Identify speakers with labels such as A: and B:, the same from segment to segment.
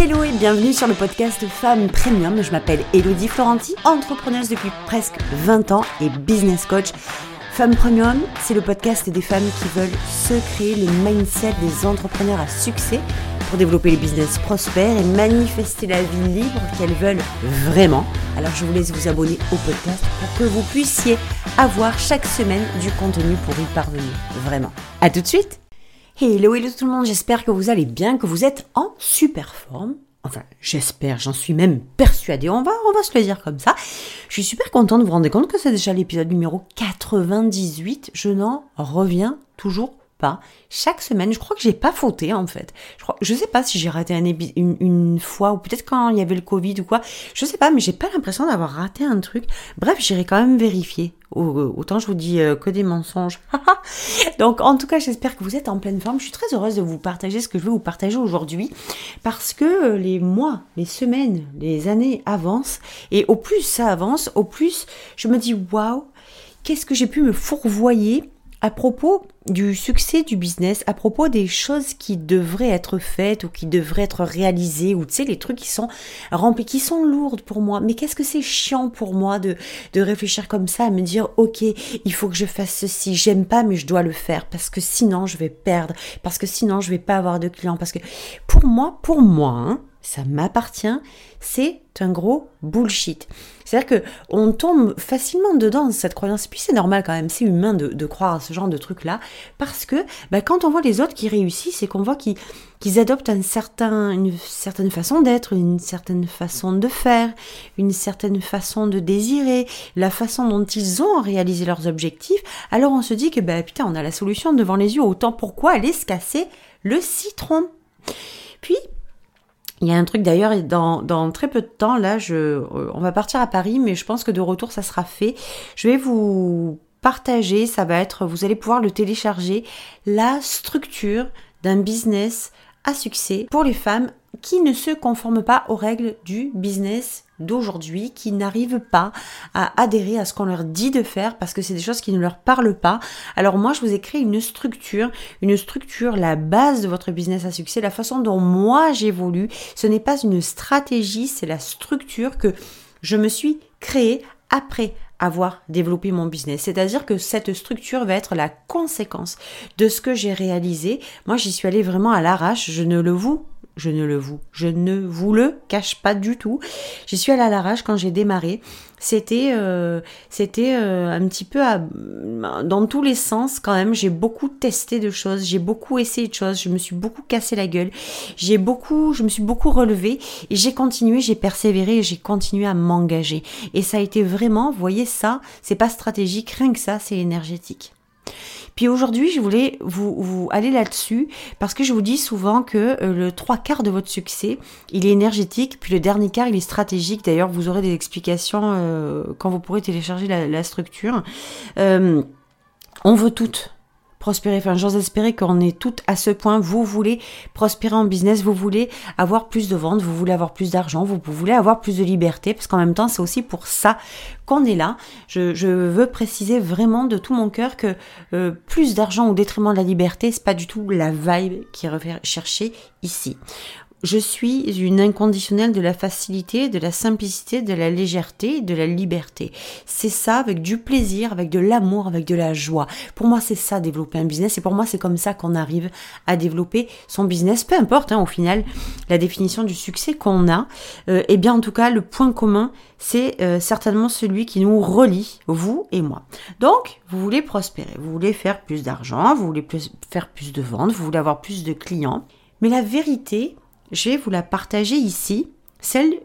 A: Hello et bienvenue sur le podcast Femmes Premium. Je m'appelle Elodie Florenti, entrepreneuse depuis presque 20 ans et business coach. Femmes Premium, c'est le podcast des femmes qui veulent se créer le mindset des entrepreneurs à succès pour développer les business prospères et manifester la vie libre qu'elles veulent vraiment. Alors je vous laisse vous abonner au podcast pour que vous puissiez avoir chaque semaine du contenu pour y parvenir. Vraiment. À tout de suite Hello, hello tout le monde, j'espère que vous allez bien, que vous êtes en super forme. Enfin, j'espère, j'en suis même persuadée. On va, on va se le dire comme ça. Je suis super contente, vous vous rendez compte que c'est déjà l'épisode numéro 98. Je n'en reviens toujours pas. Chaque semaine, je crois que j'ai pas fauté en fait. Je crois, sais pas si j'ai raté un une, fois ou peut-être quand il y avait le Covid ou quoi. Je sais pas, mais j'ai pas l'impression d'avoir raté un truc. Bref, j'irai quand même vérifier. Autant je vous dis euh, que des mensonges. Donc en tout cas, j'espère que vous êtes en pleine forme. Je suis très heureuse de vous partager ce que je vais vous partager aujourd'hui parce que euh, les mois, les semaines, les années avancent et au plus ça avance, au plus je me dis waouh, qu'est-ce que j'ai pu me fourvoyer à propos du succès du business, à propos des choses qui devraient être faites ou qui devraient être réalisées, ou tu sais, les trucs qui sont remplis, qui sont lourdes pour moi, mais qu'est-ce que c'est chiant pour moi de, de réfléchir comme ça, à me dire, ok, il faut que je fasse ceci, j'aime pas, mais je dois le faire, parce que sinon je vais perdre, parce que sinon je vais pas avoir de clients, parce que pour moi, pour moi, hein, ça m'appartient, c'est un gros bullshit. C'est-à-dire que on tombe facilement dedans cette croyance. Puis c'est normal quand même, c'est humain de, croire à ce genre de truc-là, parce que bah, quand on voit les autres qui réussissent et qu'on voit qu'ils adoptent un certain, une certaine façon d'être, une certaine façon de faire, une certaine façon de désirer, la façon dont ils ont réalisé leurs objectifs, alors on se dit que bah, putain, on a la solution devant les yeux, autant pourquoi aller se casser le citron? Puis, il y a un truc d'ailleurs, dans, très peu de temps, là, je, euh, on va partir à Paris, mais je pense que de retour, ça sera fait. Je vais vous partager, ça va être, vous allez pouvoir le télécharger, la structure d'un business à succès pour les femmes qui ne se conforment pas aux règles du business d'aujourd'hui, qui n'arrivent pas à adhérer à ce qu'on leur dit de faire parce que c'est des choses qui ne leur parlent pas. Alors moi, je vous ai créé une structure, une structure, la base de votre business à succès, la façon dont moi j'évolue. Ce n'est pas une stratégie, c'est la structure que je me suis créée après avoir développé mon business. C'est-à-dire que cette structure va être la conséquence de ce que j'ai réalisé. Moi, j'y suis allée vraiment à l'arrache, je ne le vous je ne le vous, je ne vous le cache pas du tout. J'y suis allée à l'arrache quand j'ai démarré. C'était, euh, c'était euh, un petit peu à, dans tous les sens quand même. J'ai beaucoup testé de choses, j'ai beaucoup essayé de choses, je me suis beaucoup cassé la gueule, j'ai beaucoup, je me suis beaucoup relevée et j'ai continué, j'ai persévéré et j'ai continué à m'engager. Et ça a été vraiment, vous voyez ça, c'est pas stratégique, rien que ça, c'est énergétique. Puis aujourd'hui, je voulais vous, aller là-dessus parce que je vous dis souvent que euh, le trois quarts de votre succès, il est énergétique, puis le dernier quart, il est stratégique. D'ailleurs, vous aurez des explications euh, quand vous pourrez télécharger la, structure. Euh, on veut toutes prospérer. Enfin, j'ose espérer qu'on est toutes à ce point. Vous voulez prospérer en business, vous voulez avoir plus de ventes, vous voulez avoir plus d'argent, vous voulez avoir plus de liberté, parce qu'en même temps, c'est aussi pour ça qu'on est là. Je, veux préciser vraiment de tout mon cœur que euh, plus d'argent au détriment de la liberté, c'est pas du tout la vibe qui est recherchée ici je suis une inconditionnelle de la facilité, de la simplicité, de la légèreté, de la liberté. C'est ça avec du plaisir, avec de l'amour, avec de la joie. Pour moi, c'est ça développer un business et pour moi, c'est comme ça qu'on arrive à développer son business. Peu importe, hein, au final, la définition du succès qu'on a. Euh, eh bien, en tout cas, le point commun, c'est euh, certainement celui qui nous relie, vous et moi. Donc, vous voulez prospérer, vous voulez faire plus d'argent, vous voulez faire plus de ventes, vous voulez avoir plus de clients. Mais la vérité, je vais vous la partager ici. Celle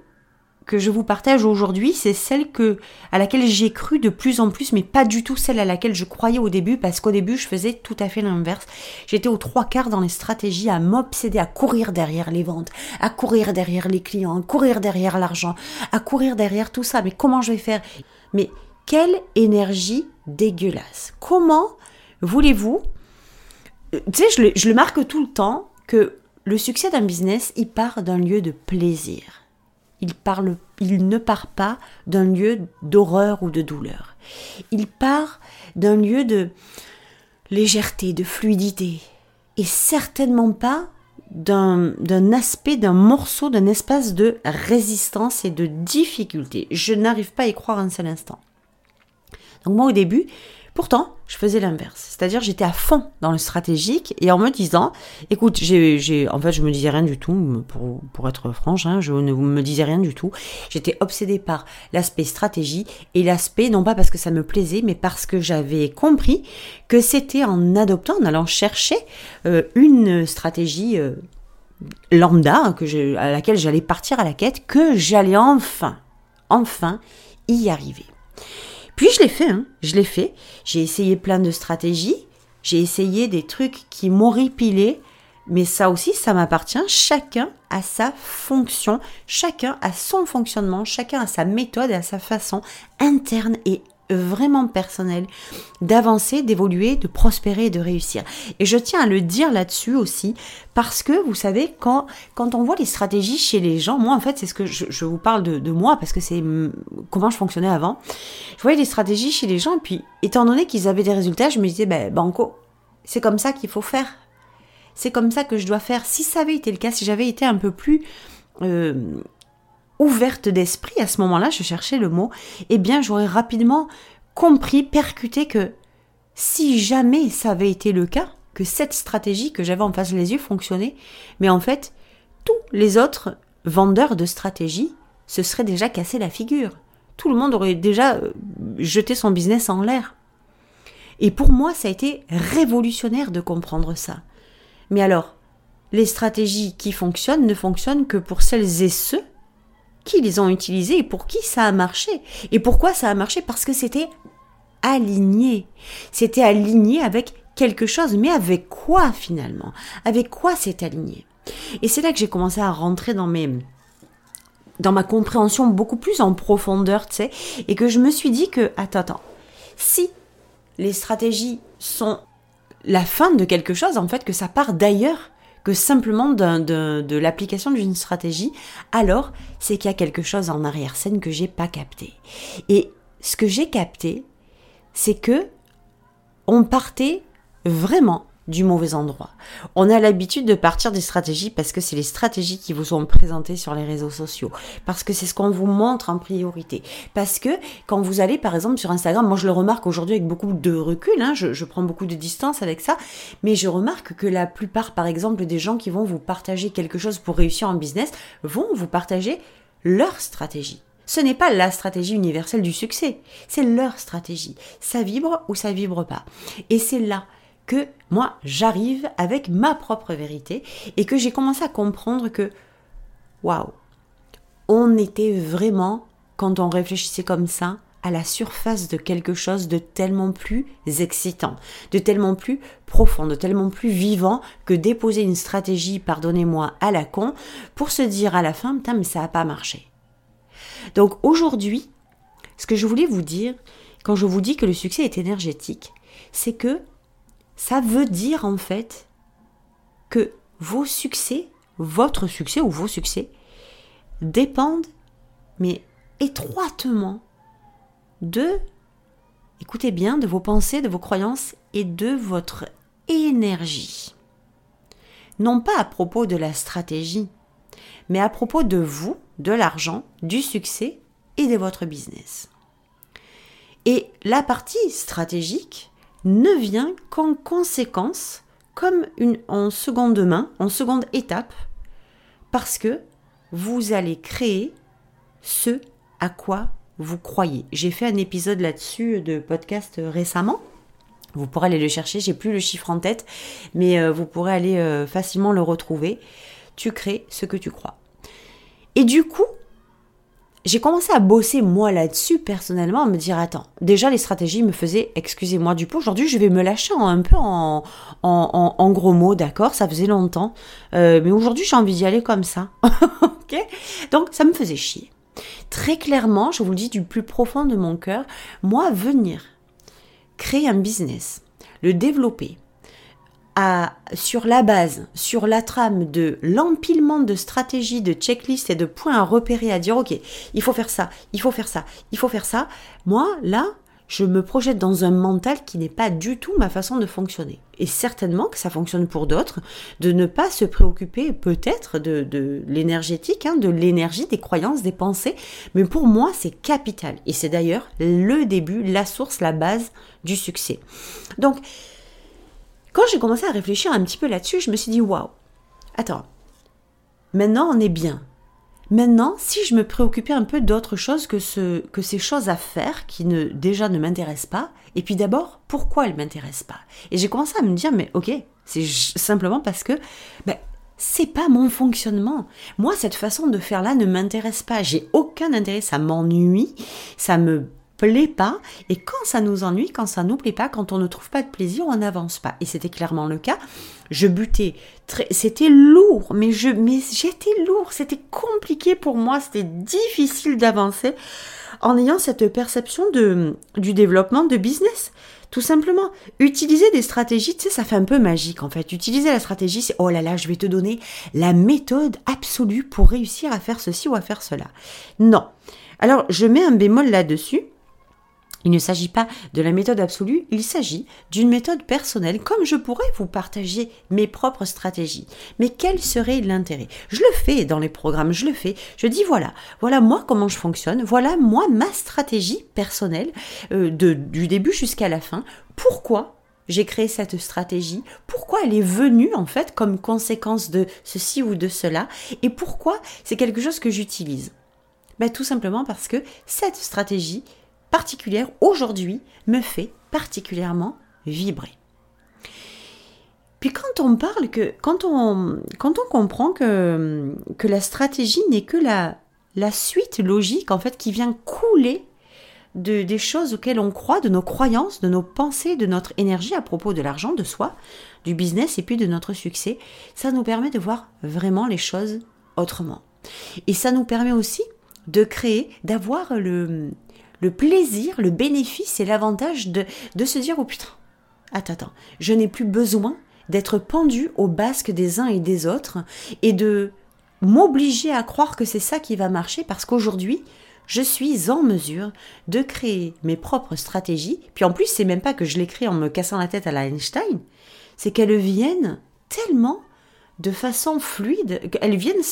A: que je vous partage aujourd'hui, c'est celle que, à laquelle j'ai cru de plus en plus, mais pas du tout celle à laquelle je croyais au début, parce qu'au début, je faisais tout à fait l'inverse. J'étais aux trois quarts dans les stratégies à m'obséder, à courir derrière les ventes, à courir derrière les clients, à courir derrière l'argent, à courir derrière tout ça. Mais comment je vais faire? Mais quelle énergie dégueulasse Comment voulez-vous? Euh, Tu sais, je le, je le marque tout le temps que le succès d'un business, il part d'un lieu de plaisir. Il, ne part pas d'un lieu d'horreur ou de douleur. Il part d'un lieu de légèreté, de fluidité. Et certainement pas d'un aspect, d'un morceau, d'un espace de résistance et de difficulté. Je n'arrive pas à y croire un seul instant. Donc moi au début, Pourtant, je faisais l'inverse. C'est-à-dire, j'étais à fond dans le stratégique et en me disant, écoute, j'ai, en fait, je me disais rien du tout, pour, pour être franche, hein, je ne me disais rien du tout. J'étais obsédée par l'aspect stratégie et l'aspect, non pas parce que ça me plaisait, mais parce que j'avais compris que c'était en adoptant, en allant chercher euh, une stratégie euh, lambda je, à laquelle j'allais partir à la quête, que j'allais enfin, enfin y arriver. Puis je l'ai fait, hein, je l'ai fait. J'ai essayé plein de stratégies, j'ai essayé des trucs qui m'horripilaient, mais ça aussi, ça m'appartient. Chacun a sa fonction, chacun a son fonctionnement, chacun a sa méthode et sa façon interne et vraiment personnel d'avancer, d'évoluer, de prospérer et de réussir. Et je tiens à le dire là-dessus aussi, parce que vous savez, quand, quand on voit les stratégies chez les gens, moi en fait c'est ce que je, vous parle de, moi, parce que c'est comment je fonctionnais avant, je voyais les stratégies chez les gens, et puis étant donné qu'ils avaient des résultats, je me disais, ben banco, c'est comme ça qu'il faut faire. C'est comme ça que je dois faire. Si ça avait été le cas, si j'avais été un peu plus euh, ouverte d'esprit à ce moment-là, je cherchais le mot, eh bien j'aurais rapidement compris, percuté que si jamais ça avait été le cas, que cette stratégie que j'avais en face des yeux fonctionnait, mais en fait, tous les autres vendeurs de stratégie se seraient déjà cassé la figure. Tout le monde aurait déjà euh, jeté son business en l'air. Et pour moi, ça a été révolutionnaire de comprendre ça. Mais alors, les stratégies qui fonctionnent ne fonctionnent que pour celles et ceux qui les ont utilisés et pour qui ça a marché. Et pourquoi ça a marché? Parce que c'était aligné. C'était aligné avec quelque chose. Mais avec quoi finalement? Avec quoi c'est aligné? Et c'est là que j'ai commencé à rentrer dans mes dans ma compréhension beaucoup plus en profondeur, tu sais, et que je me suis dit que, attends, attends, si les stratégies sont la fin de quelque chose, en fait, que ça part d'ailleurs, que simplement de, l'application d'une stratégie, alors c'est qu'il y a quelque chose en arrière-scène que j'ai pas capté. Et ce que j'ai capté, c'est que on partait vraiment du mauvais endroit. On a l'habitude de partir des stratégies parce que c'est les stratégies qui vous sont présentées sur les réseaux sociaux, parce que c'est ce qu'on vous montre en priorité, parce que quand vous allez par exemple sur Instagram, moi je le remarque aujourd'hui avec beaucoup de recul, hein, je, je prends beaucoup de distance avec ça, mais je remarque que la plupart par exemple des gens qui vont vous partager quelque chose pour réussir en business vont vous partager leur stratégie. Ce n'est pas la stratégie universelle du succès, c'est leur stratégie. Ça vibre ou ça vibre pas. Et c'est là que moi j'arrive avec ma propre vérité et que j'ai commencé à comprendre que waouh, on était vraiment quand on réfléchissait comme ça à la surface de quelque chose de tellement plus excitant, de tellement plus profond, de tellement plus vivant que déposer une stratégie, pardonnez-moi, à la con pour se dire à la fin, putain, mais ça n'a pas marché. Donc aujourd'hui, ce que je voulais vous dire, quand je vous dis que le succès est énergétique, c'est que ça veut dire en fait que vos succès, votre succès ou vos succès, dépendent, mais étroitement, de, écoutez bien, de vos pensées, de vos croyances et de votre énergie. Non pas à propos de la stratégie, mais à propos de vous, de l'argent, du succès et de votre business. Et la partie stratégique, ne vient qu'en conséquence, comme une, en seconde main, en seconde étape, parce que vous allez créer ce à quoi vous croyez. J'ai fait un épisode là-dessus de podcast récemment. Vous pourrez aller le chercher, j'ai plus le chiffre en tête, mais euh, vous pourrez aller euh, facilement le retrouver. Tu crées ce que tu crois. Et du coup, j'ai commencé à bosser moi là-dessus personnellement, à me dire attends, déjà les stratégies me faisaient, excusez-moi du peu, aujourd'hui je vais me lâcher un peu en, en, en, gros mots, d'accord, ça faisait longtemps, euh, mais aujourd'hui j'ai envie d'y aller comme ça, ok? Donc ça me faisait chier. Très clairement, je vous le dis du plus profond de mon cœur, moi venir créer un business, le développer, sur la base, sur la trame de l'empilement de stratégies, de checklists et de points à repérer, à dire ok, il faut faire ça, il faut faire ça, il faut faire ça. Moi, là, je me projette dans un mental qui n'est pas du tout ma façon de fonctionner. Et certainement que ça fonctionne pour d'autres, de ne pas se préoccuper peut-être de, l'énergétique, hein, de l'énergie, des croyances, des pensées. Mais pour moi, c'est capital. Et c'est d'ailleurs le début, la source, la base du succès. Donc, quand j'ai commencé à réfléchir un petit peu là-dessus, je me suis dit, waouh, attends, maintenant on est bien. Maintenant, si je me préoccupais un peu d'autre chose que, ce, que ces choses à faire qui ne, déjà ne m'intéressent pas, et puis d'abord, pourquoi elles m'intéressent pas? Et j'ai commencé à me dire, mais ok, c'est simplement parce que ben, c'est pas mon fonctionnement. Moi, cette façon de faire là ne m'intéresse pas. J'ai aucun intérêt, ça m'ennuie, ça me plaît pas. Et quand ça nous ennuie, quand ça nous plaît pas, quand on ne trouve pas de plaisir, on n'avance pas. Et c'était clairement le cas. Je butais. C'était lourd, mais je, mais j'étais lourd. C'était compliqué pour moi. C'était difficile d'avancer en ayant cette perception de, du développement de business. Tout simplement, utiliser des stratégies, tu sais, ça fait un peu magique en fait. Utiliser la stratégie, c'est oh là là, je vais te donner la méthode absolue pour réussir à faire ceci ou à faire cela. Non. Alors, je mets un bémol là-dessus. Il ne s'agit pas de la méthode absolue, il s'agit d'une méthode personnelle, comme je pourrais vous partager mes propres stratégies. Mais quel serait l'intérêt? Je le fais dans les programmes, je le fais. Je dis voilà, voilà moi comment je fonctionne, voilà moi ma stratégie personnelle euh, de, du début jusqu'à la fin. Pourquoi j'ai créé cette stratégie, pourquoi elle est venue en fait comme conséquence de ceci ou de cela, et pourquoi c'est quelque chose que j'utilise? Ben, tout simplement parce que cette stratégie particulière aujourd'hui me fait particulièrement vibrer. Puis quand on parle que, quand on, quand on comprend que, que la stratégie n'est que la, la suite logique en fait qui vient couler de, des choses auxquelles on croit, de nos croyances, de nos pensées, de notre énergie à propos de l'argent, de soi, du business et puis de notre succès, ça nous permet de voir vraiment les choses autrement. Et ça nous permet aussi de créer, d'avoir le, le plaisir, le bénéfice et l'avantage de, de se dire, oh putain, attends, attends, je n'ai plus besoin d'être pendu au basque des uns et des autres et de m'obliger à croire que c'est ça qui va marcher parce qu'aujourd'hui, je suis en mesure de créer mes propres stratégies. Puis en plus, c'est même pas que je l'écris en me cassant la tête à la c'est qu'elles viennent tellement de façon fluide, qu'elles viennent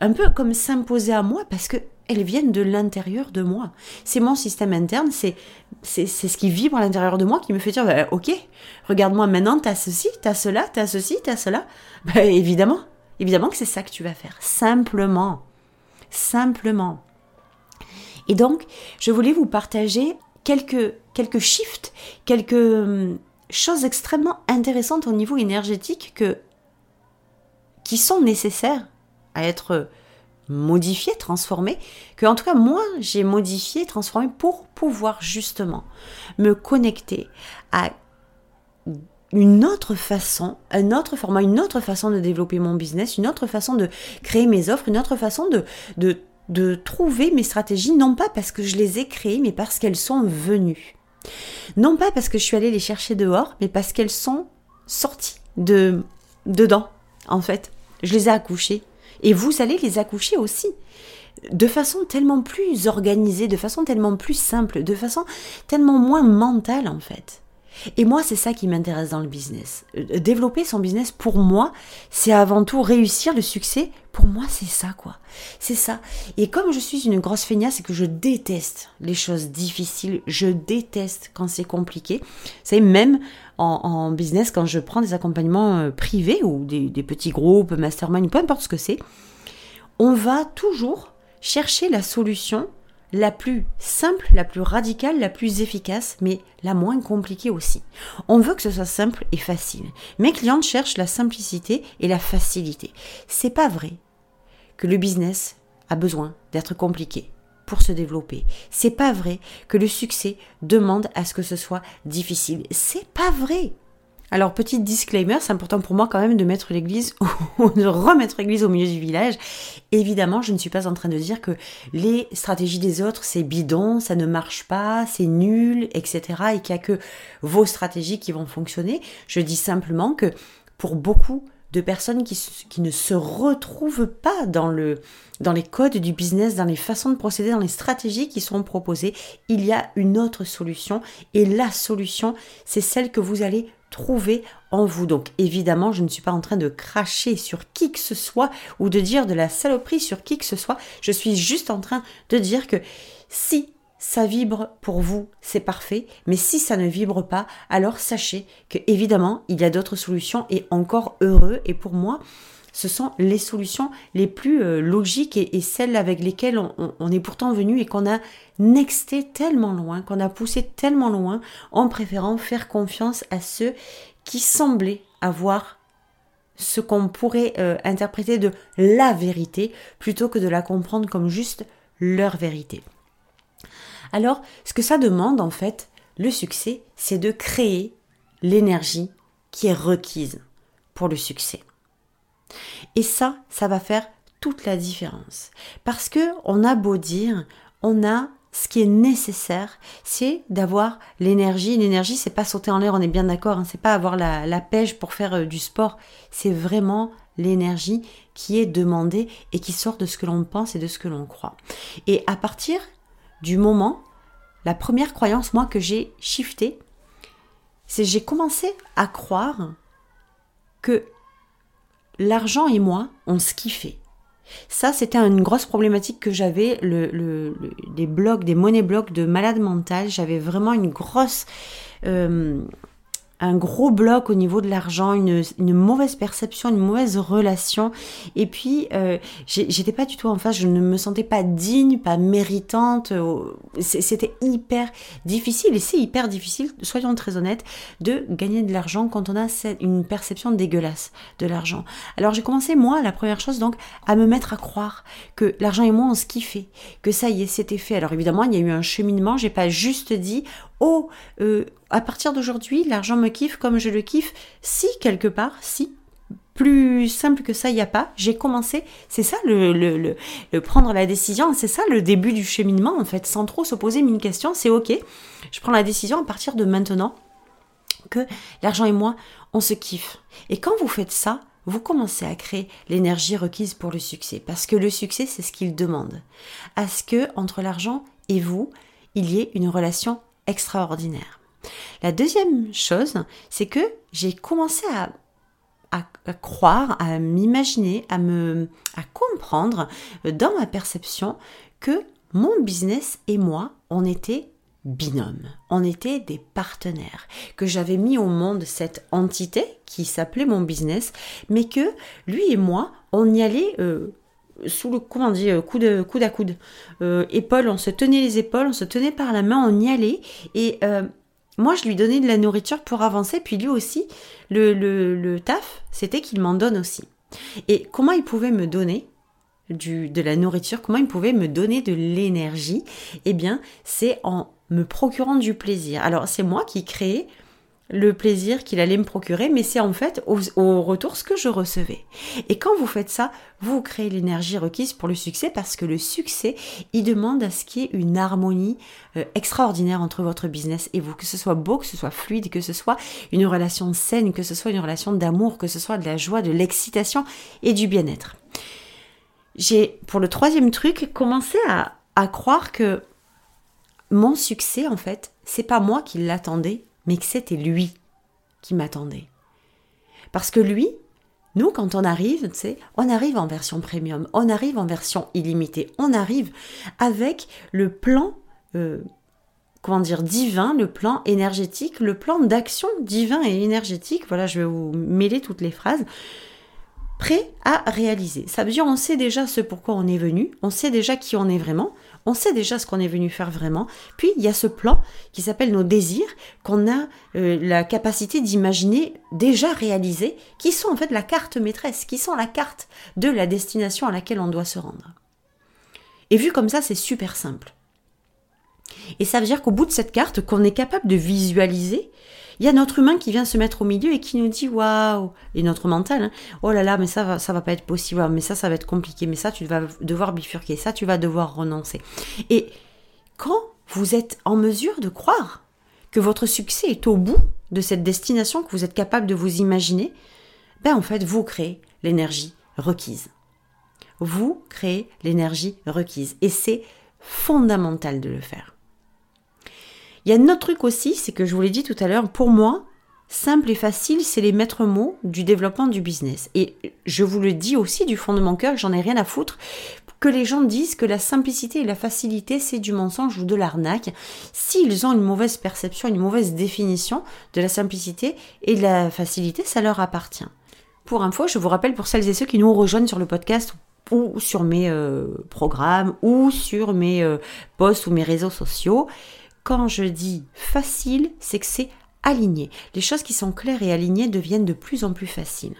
A: un peu comme s'imposer à moi parce que elles viennent de l'intérieur de moi. C'est mon système interne, c'est, c'est, ce qui vibre à l'intérieur de moi qui me fait dire, bah, ok, regarde-moi maintenant, t'as ceci, t'as cela, t'as ceci, t'as cela. Bah, évidemment, évidemment que c'est ça que tu vas faire. Simplement. Simplement. Et donc, je voulais vous partager quelques, quelques shifts, quelques hum, choses extrêmement intéressantes au niveau énergétique que, qui sont nécessaires à être modifié, transformé, que en tout cas moi j'ai modifié, transformé pour pouvoir justement me connecter à une autre façon, un autre format, une autre façon de développer mon business, une autre façon de créer mes offres, une autre façon de, de, de trouver mes stratégies, non pas parce que je les ai créées, mais parce qu'elles sont venues. Non pas parce que je suis allée les chercher dehors, mais parce qu'elles sont sorties de dedans, en fait. Je les ai accouchées. Et vous allez les accoucher aussi de façon tellement plus organisée, de façon tellement plus simple, de façon tellement moins mentale en fait. Et moi, c'est ça qui m'intéresse dans le business. Euh, développer son business, pour moi, c'est avant tout réussir le succès. Pour moi, c'est ça, quoi. C'est ça. Et comme je suis une grosse feignasse et que je déteste les choses difficiles, je déteste quand c'est compliqué. C'est même en, business, quand je prends des accompagnements euh, privés ou des, petits groupes, mastermind, peu importe ce que c'est, on va toujours chercher la solution la plus simple, la plus radicale, la plus efficace, mais la moins compliquée aussi. On veut que ce soit simple et facile. Mes clientes cherchent la simplicité et la facilité. C'est pas vrai que le business a besoin d'être compliqué se développer. C'est pas vrai que le succès demande à ce que ce soit difficile. C'est pas vrai. Alors, petit disclaimer, c'est important pour moi quand même de mettre l'église ou de remettre l'église au milieu du village. Évidemment, je ne suis pas en train de dire que les stratégies des autres, c'est bidon, ça ne marche pas, c'est nul, etc. et qu'il n'y a que vos stratégies qui vont fonctionner. Je dis simplement que pour beaucoup de personnes qui, ne se retrouvent pas dans, dans les codes du business, dans les façons de procéder, dans les stratégies qui sont proposées. Il y a une autre solution et la solution, c'est celle que vous allez trouver en vous. Donc évidemment, je ne suis pas en train de cracher sur qui que ce soit ou de dire de la saloperie sur qui que ce soit. Je suis juste en train de dire que si ça vibre pour vous, c'est parfait, mais si ça ne vibre pas, alors sachez que évidemment, il y a d'autres solutions et encore heureux et pour moi, ce sont les solutions les plus euh, logiques et, celles avec lesquelles on, est pourtant venu et qu'on a nexté tellement loin, qu'on a poussé tellement loin en préférant faire confiance à ceux qui semblaient avoir ce qu'on pourrait euh, interpréter de la vérité plutôt que de la comprendre comme juste leur vérité. Alors, ce que ça demande en fait, le succès, c'est de créer l'énergie qui est requise pour le succès. Et ça, ça va faire toute la différence. Parce que on a beau dire, on a ce qui est nécessaire, c'est d'avoir l'énergie. L'énergie, c'est pas sauter en l'air, on est bien d'accord. Hein, c'est pas avoir la, pêche pour faire euh, du sport. C'est vraiment l'énergie qui est demandée et qui sort de ce que l'on pense et de ce que l'on croit. Et à partir du moment, la première croyance, moi, que j'ai shifté, c'est j'ai commencé à croire que l'argent et moi, on se kiffait. Ça, c'était une grosse problématique que j'avais, le, des blocs, des monnaies blocs de malade mental. J'avais vraiment une grosse euh, un gros bloc au niveau de l'argent, une, mauvaise perception, une mauvaise relation. Et puis, euh, j'étais pas du tout en face, je ne me sentais pas digne, pas méritante. Euh, c'était hyper difficile, et c'est hyper difficile, soyons très honnêtes, de gagner de l'argent quand on a une perception dégueulasse de l'argent. Alors j'ai commencé, moi, la première chose, donc, à me mettre à croire que l'argent et moi, on se kiffait, que ça y est, c'était fait. Alors évidemment, il y a eu un cheminement, j'ai pas juste dit, oh, euh, à partir d'aujourd'hui, l'argent me kiffe comme je le kiffe. Si, quelque part, si, plus simple que ça, il n'y a pas. J'ai commencé, c'est ça le, prendre la décision, c'est ça le début du cheminement en fait, sans trop se poser mille questions, c'est ok. Je prends la décision à partir de maintenant que l'argent et moi, on se kiffe. Et quand vous faites ça, vous commencez à créer l'énergie requise pour le succès. Parce que le succès, c'est ce qu'il demande. À ce que, entre l'argent et vous, il y ait une relation extraordinaire. La deuxième chose, c'est que j'ai commencé à, croire, à m'imaginer, à comprendre euh, dans ma perception que mon business et moi, on était binôme. On était des partenaires. Que j'avais mis au monde cette entité qui s'appelait mon business, mais que lui et moi, on y allait euh, sous le comment on dit euh, coude coude à coude. Euh, épaule on se tenait les épaules on se tenait par la main on y allait. Et euh, moi je lui donnais de la nourriture pour avancer. Puis lui aussi le, le, le taf c'était qu'il m'en donne aussi. Et comment il pouvait me donner du, de la nourriture, comment il pouvait me donner de l'énergie? Eh bien, c'est en me procurant du plaisir. Alors, c'est moi qui créais le plaisir qu'il allait me procurer, mais c'est en fait au, retour ce que je recevais. Et quand vous faites ça, vous créez l'énergie requise pour le succès parce que le succès, il demande à ce qu'il y ait une harmonie euh, extraordinaire entre votre business et vous, que ce soit beau, que ce soit fluide, que ce soit une relation saine, que ce soit une relation d'amour, que ce soit de la joie, de l'excitation et du bien-être. J'ai, pour le troisième truc, commencé à, à croire que mon succès, en fait, c'est pas moi qui l'attendais, mais que c'était lui qui m'attendait. Parce que lui, nous, quand on arrive, tu sais, on arrive en version premium, on arrive en version illimitée, on arrive avec le plan, euh, comment dire, divin, le plan énergétique, le plan d'action divin et énergétique. Voilà, je vais vous mêler toutes les phrases prêt à réaliser. Ça veut dire on sait déjà ce pourquoi on est venu, on sait déjà qui on est vraiment, on sait déjà ce qu'on est venu faire vraiment. Puis il y a ce plan qui s'appelle nos désirs qu'on a euh, la capacité d'imaginer déjà réalisés, qui sont en fait la carte maîtresse, qui sont la carte de la destination à laquelle on doit se rendre. Et vu comme ça, c'est super simple. Et ça veut dire qu'au bout de cette carte qu'on est capable de visualiser, il y a notre humain qui vient se mettre au milieu et qui nous dit waouh, et notre mental, hein, oh là là, mais ça va, va pas être possible, mais ça, ça va être compliqué, mais ça, tu vas devoir bifurquer, ça, tu vas devoir renoncer. Et quand vous êtes en mesure de croire que votre succès est au bout de cette destination que vous êtes capable de vous imaginer, ben en fait, vous créez l'énergie requise. Vous créez l'énergie requise. Et c'est fondamental de le faire. Il y a un autre truc aussi, c'est que je vous l'ai dit tout à l'heure, pour moi, simple et facile, c'est les maîtres mots du développement du business. Et je vous le dis aussi du fond de mon cœur, j'en ai rien à foutre que les gens disent que la simplicité et la facilité, c'est du mensonge ou de l'arnaque. S'ils ont une mauvaise perception, une mauvaise définition de la simplicité et de la facilité, ça leur appartient. Pour info, je vous rappelle pour celles et ceux qui nous rejoignent sur le podcast ou sur mes euh, programmes ou sur mes euh, posts ou mes réseaux sociaux, quand je dis facile, c'est que c'est alignées. Les choses qui sont claires et alignées deviennent de plus en plus faciles.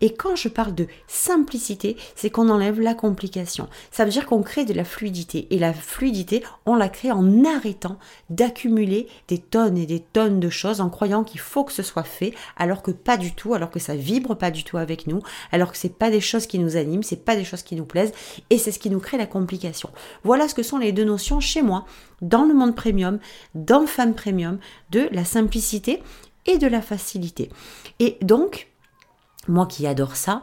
A: Et quand je parle de simplicité, c'est qu'on enlève la complication. Ça veut dire qu'on crée de la fluidité. Et la fluidité, on la crée en arrêtant d'accumuler des tonnes et des tonnes de choses en croyant qu'il faut que ce soit fait, alors que pas du tout, alors que ça vibre pas du tout avec nous, alors que c'est pas des choses qui nous animent, c'est pas des choses qui nous plaisent, et c'est ce qui nous crée la complication. Voilà ce que sont les deux notions chez moi dans le monde premium, dans Femme Premium, de la simplicité et de la facilité. Et donc, moi qui adore ça,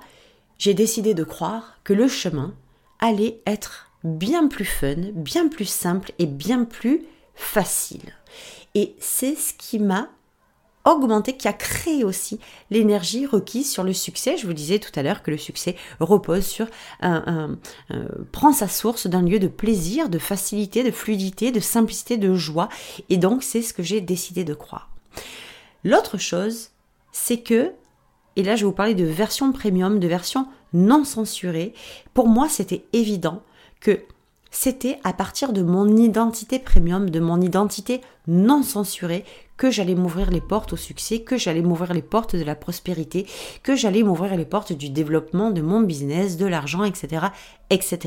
A: j'ai décidé de croire que le chemin allait être bien plus fun, bien plus simple et bien plus facile. Et c'est ce qui m'a augmenté, qui a créé aussi l'énergie requise sur le succès. Je vous disais tout à l'heure que le succès repose sur prend sa source d'un lieu de plaisir, de facilité, de fluidité, de simplicité, de joie. Et donc c'est ce que j'ai décidé de croire. L'autre chose, c'est que, et là je vais vous parler de version premium, de version non censurée, pour moi c'était évident que c'était à partir de mon identité premium, de mon identité non censurée, que j'allais m'ouvrir les portes au succès, que j'allais m'ouvrir les portes de la prospérité, que j'allais m'ouvrir les portes du développement de mon business, de l'argent, etc., etc.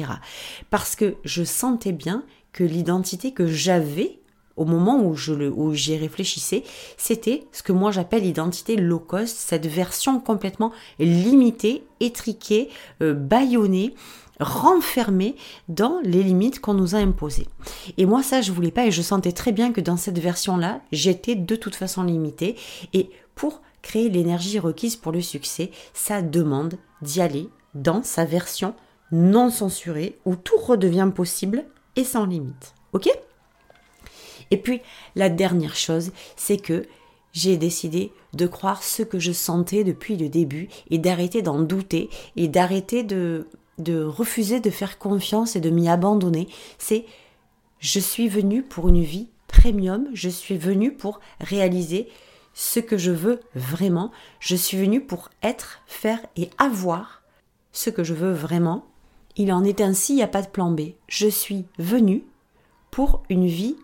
A: Parce que je sentais bien que l'identité que j'avais au moment où j'y réfléchissais, c'était ce que moi j'appelle l'identité low cost, cette version complètement limitée, étriquée, euh, bâillonnée, renfermé dans les limites qu'on nous a imposées. Et moi ça je voulais pas et je sentais très bien que dans cette version-là, j'étais de toute façon limitée et pour créer l'énergie requise pour le succès, ça demande d'y aller dans sa version non censurée où tout redevient possible et sans limite. OK? Et puis la dernière chose, c'est que j'ai décidé de croire ce que je sentais depuis le début et d'arrêter d'en douter et d'arrêter de de refuser de faire confiance et de m'y abandonner, c'est je suis venu pour une vie premium, je suis venu pour réaliser ce que je veux vraiment, je suis venu pour être, faire et avoir ce que je veux vraiment. Il en est ainsi, il n'y a pas de plan B. Je suis venu pour une vie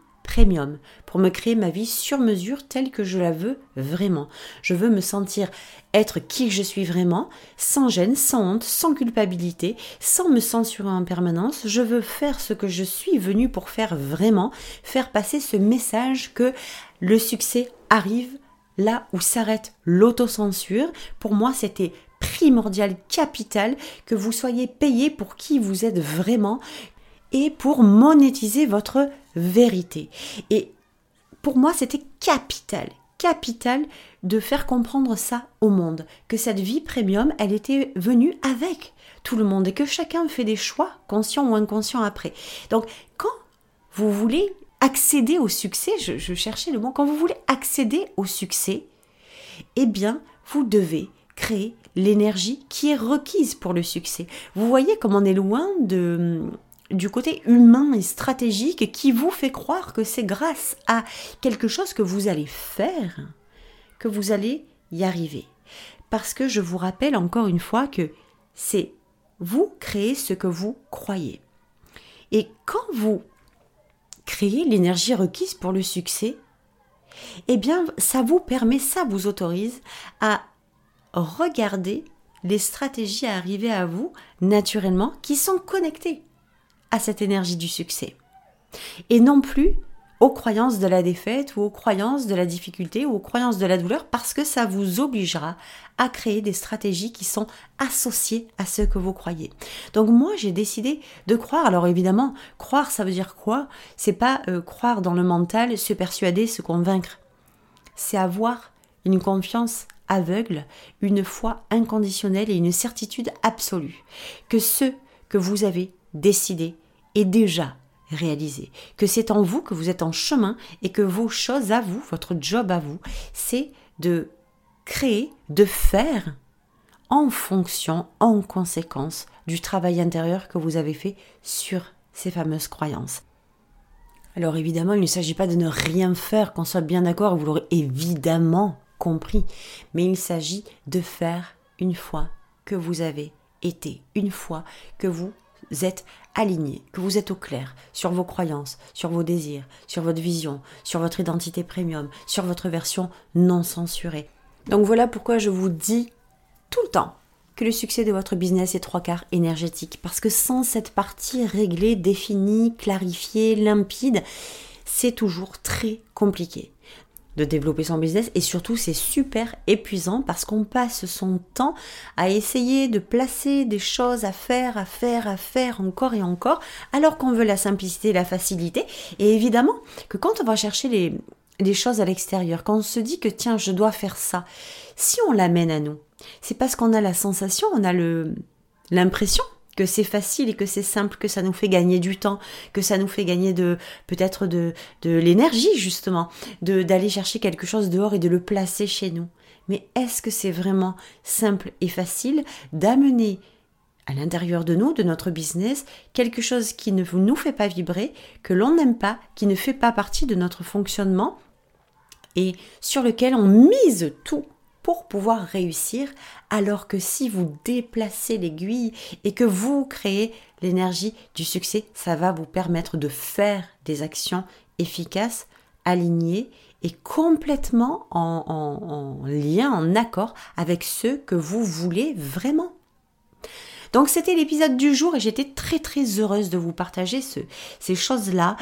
A: pour me créer ma vie sur mesure telle que je la veux vraiment. Je veux me sentir être qui je suis vraiment, sans gêne, sans honte, sans culpabilité, sans me censurer en permanence. Je veux faire ce que je suis venu pour faire vraiment, faire passer ce message que le succès arrive là où s'arrête l'autocensure. Pour moi, c'était primordial, capital, que vous soyez payé pour qui vous êtes vraiment, et pour monétiser votre vérité. Et pour moi, c'était capital, capital de faire comprendre ça au monde, que cette vie premium, elle était venue avec tout le monde et que chacun fait des choix, conscients ou inconscients après. Donc, quand vous voulez accéder au succès, je, cherchais le mot, quand vous voulez accéder au succès, eh bien, vous devez créer l'énergie qui est requise pour le succès. Vous voyez comme on est loin de du côté humain et stratégique qui vous fait croire que c'est grâce à quelque chose que vous allez faire que vous allez y arriver. Parce que je vous rappelle encore une fois que c'est vous créez ce que vous croyez. Et quand vous créez l'énergie requise pour le succès, eh bien, ça vous permet, ça vous autorise à regarder les stratégies à arriver à vous naturellement qui sont connectées à cette énergie du succès. Et non plus aux croyances de la défaite ou aux croyances de la difficulté ou aux croyances de la douleur parce que ça vous obligera à créer des stratégies qui sont associées à ce que vous croyez. Donc moi j'ai décidé de croire. Alors évidemment, croire ça veut dire quoi? C'est pas euh, croire dans le mental, se persuader, se convaincre. C'est avoir une confiance aveugle, une foi inconditionnelle et une certitude absolue que ce que vous avez décidé est déjà réalisé, que c'est en vous que vous êtes en chemin et que vos choses à vous, votre job à vous, c'est de créer, de faire en fonction, en conséquence du travail intérieur que vous avez fait sur ces fameuses croyances. Alors évidemment, il ne s'agit pas de ne rien faire, qu'on soit bien d'accord, vous l'aurez évidemment compris, mais il s'agit de faire une fois que vous avez été, une fois que vous êtes aligné, que vous êtes au clair sur vos croyances, sur vos désirs, sur votre vision, sur votre identité premium, sur votre version non censurée. Donc voilà pourquoi je vous dis tout le temps que le succès de votre business est trois quarts énergétique. Parce que sans cette partie réglée, définie, clarifiée, limpide, c'est toujours très compliqué de développer son business. Et surtout c'est super épuisant parce qu'on passe son temps à essayer de placer des choses à faire, à faire, à faire encore et encore alors qu'on veut la simplicité, la facilité. Et évidemment que quand on va chercher les, choses à l'extérieur, quand on se dit que tiens je dois faire ça, si on l'amène à nous, c'est parce qu'on a la sensation, on a l'impression c'est facile et que c'est simple, que ça nous fait gagner du temps, que ça nous fait gagner de peut-être de, l'énergie justement, d'aller chercher quelque chose dehors et de le placer chez nous. Mais est-ce que c'est vraiment simple et facile d'amener à l'intérieur de nous, de notre business, quelque chose qui ne nous fait pas vibrer, que l'on n'aime pas, qui ne fait pas partie de notre fonctionnement et sur lequel on mise tout pour pouvoir réussir, alors que si vous déplacez l'aiguille et que vous créez l'énergie du succès, ça va vous permettre de faire des actions efficaces, alignées et complètement en, lien, en accord avec ce que vous voulez vraiment. Donc c'était l'épisode du jour et j'étais très très heureuse de vous partager ces choses-là.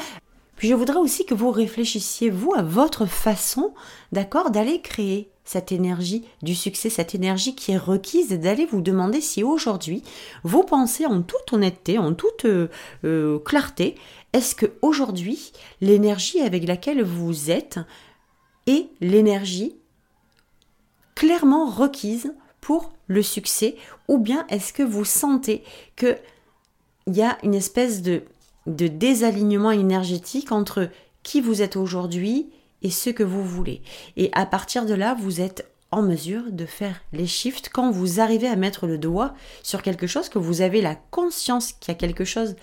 A: Puis je voudrais aussi que vous réfléchissiez, vous, à votre façon, d'accord, d'aller créer cette énergie du succès, cette énergie qui est requise, d'aller vous demander si aujourd'hui, vous pensez en toute honnêteté, en toute euh, euh, clarté, est-ce que aujourd'hui, l'énergie avec laquelle vous êtes est l'énergie clairement requise pour le succès, ou bien est-ce que vous sentez que il y a une espèce de de désalignement énergétique entre qui vous êtes aujourd'hui et ce que vous voulez. Et à partir de là, vous êtes en mesure de faire les shifts quand vous arrivez à mettre le doigt sur quelque chose, que vous avez la conscience qu'il y a quelque chose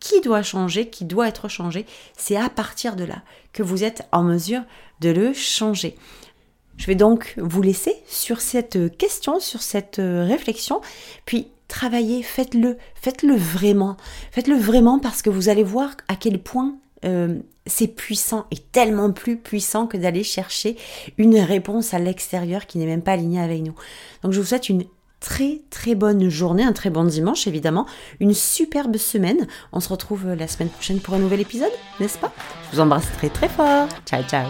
A: qui doit changer, qui doit être changé. C'est à partir de là que vous êtes en mesure de le changer. Je vais donc vous laisser sur cette question, sur cette réflexion, puis travaillez, faites-le, faites-le vraiment, faites-le vraiment parce que vous allez voir à quel point euh, c'est puissant et tellement plus puissant que d'aller chercher une réponse à l'extérieur qui n'est même pas alignée avec nous. Donc je vous souhaite une très très bonne journée, un très bon dimanche évidemment, une superbe semaine. On se retrouve la semaine prochaine pour un nouvel épisode, n'est-ce pas? Je vous embrasse très très fort. Ciao ciao